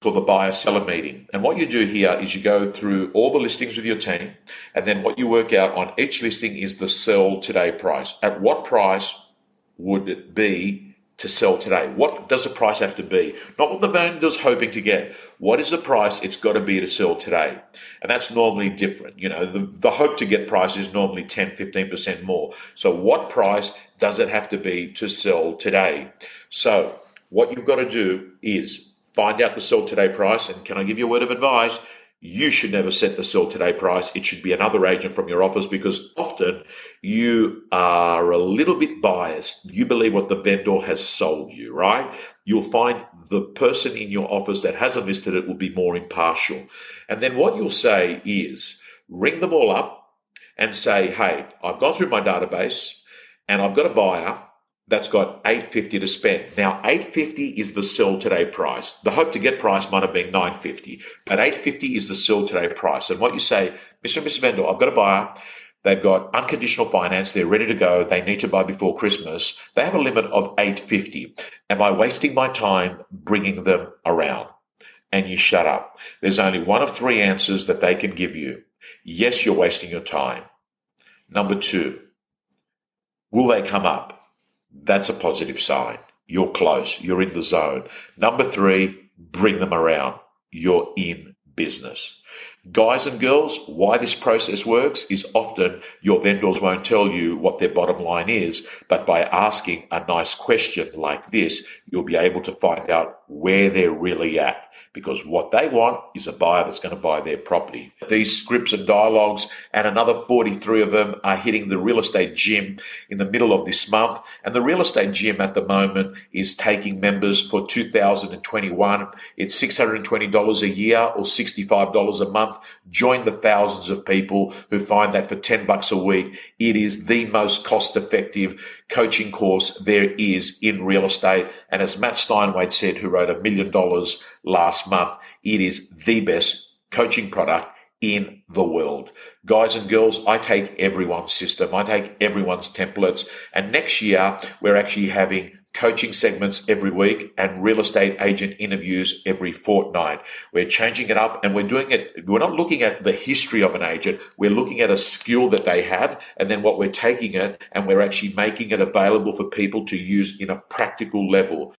called the buyer seller meeting. And what you do here is you go through all the listings with your team, and then what you work out on each listing is the sell today price. At what price would it be to sell today? What does the price have to be? Not what the vendor's hoping to get. What is the price it's got to be to sell today? And that's normally different. You know, the, the hope to get price is normally 10, 15% more. So what price does it have to be to sell today? So what you've got to do is find out the sell today price. And can I give you a word of advice? You should never set the sell today price. It should be another agent from your office because often you are a little bit biased. You believe what the vendor has sold you, right? You'll find the person in your office that hasn't listed it will be more impartial. And then what you'll say is ring them all up and say, Hey, I've gone through my database and I've got a buyer that's got 850 to spend. Now 850 is the sell today price. The hope to get price might have been 950, but 850 is the sell today price. And what you say, Mr. and Mrs. Vendor, I've got a buyer. They've got unconditional finance. They're ready to go. They need to buy before Christmas. They have a limit of 850. Am I wasting my time bringing them around? And you shut up. There's only one of three answers that they can give you. Yes, you're wasting your time. Number two, will they come up? That's a positive sign. You're close. You're in the zone. Number three, bring them around. You're in business. Guys and girls, why this process works is often your vendors won't tell you what their bottom line is, but by asking a nice question like this, you'll be able to find out where they're really at because what they want is a buyer that's going to buy their property. These scripts and dialogues and another 43 of them are hitting the real estate gym in the middle of this month. And the real estate gym at the moment is taking members for 2021. It's $620 a year or $65 a month. Join the thousands of people who find that for 10 bucks a week, it is the most cost effective coaching course there is in real estate. And as Matt Steinway said, who wrote a million dollars last month, it is the best coaching product in the world. Guys and girls, I take everyone's system. I take everyone's templates. And next year, we're actually having coaching segments every week and real estate agent interviews every fortnight. We're changing it up and we're doing it. We're not looking at the history of an agent. We're looking at a skill that they have and then what we're taking it and we're actually making it available for people to use in a practical level.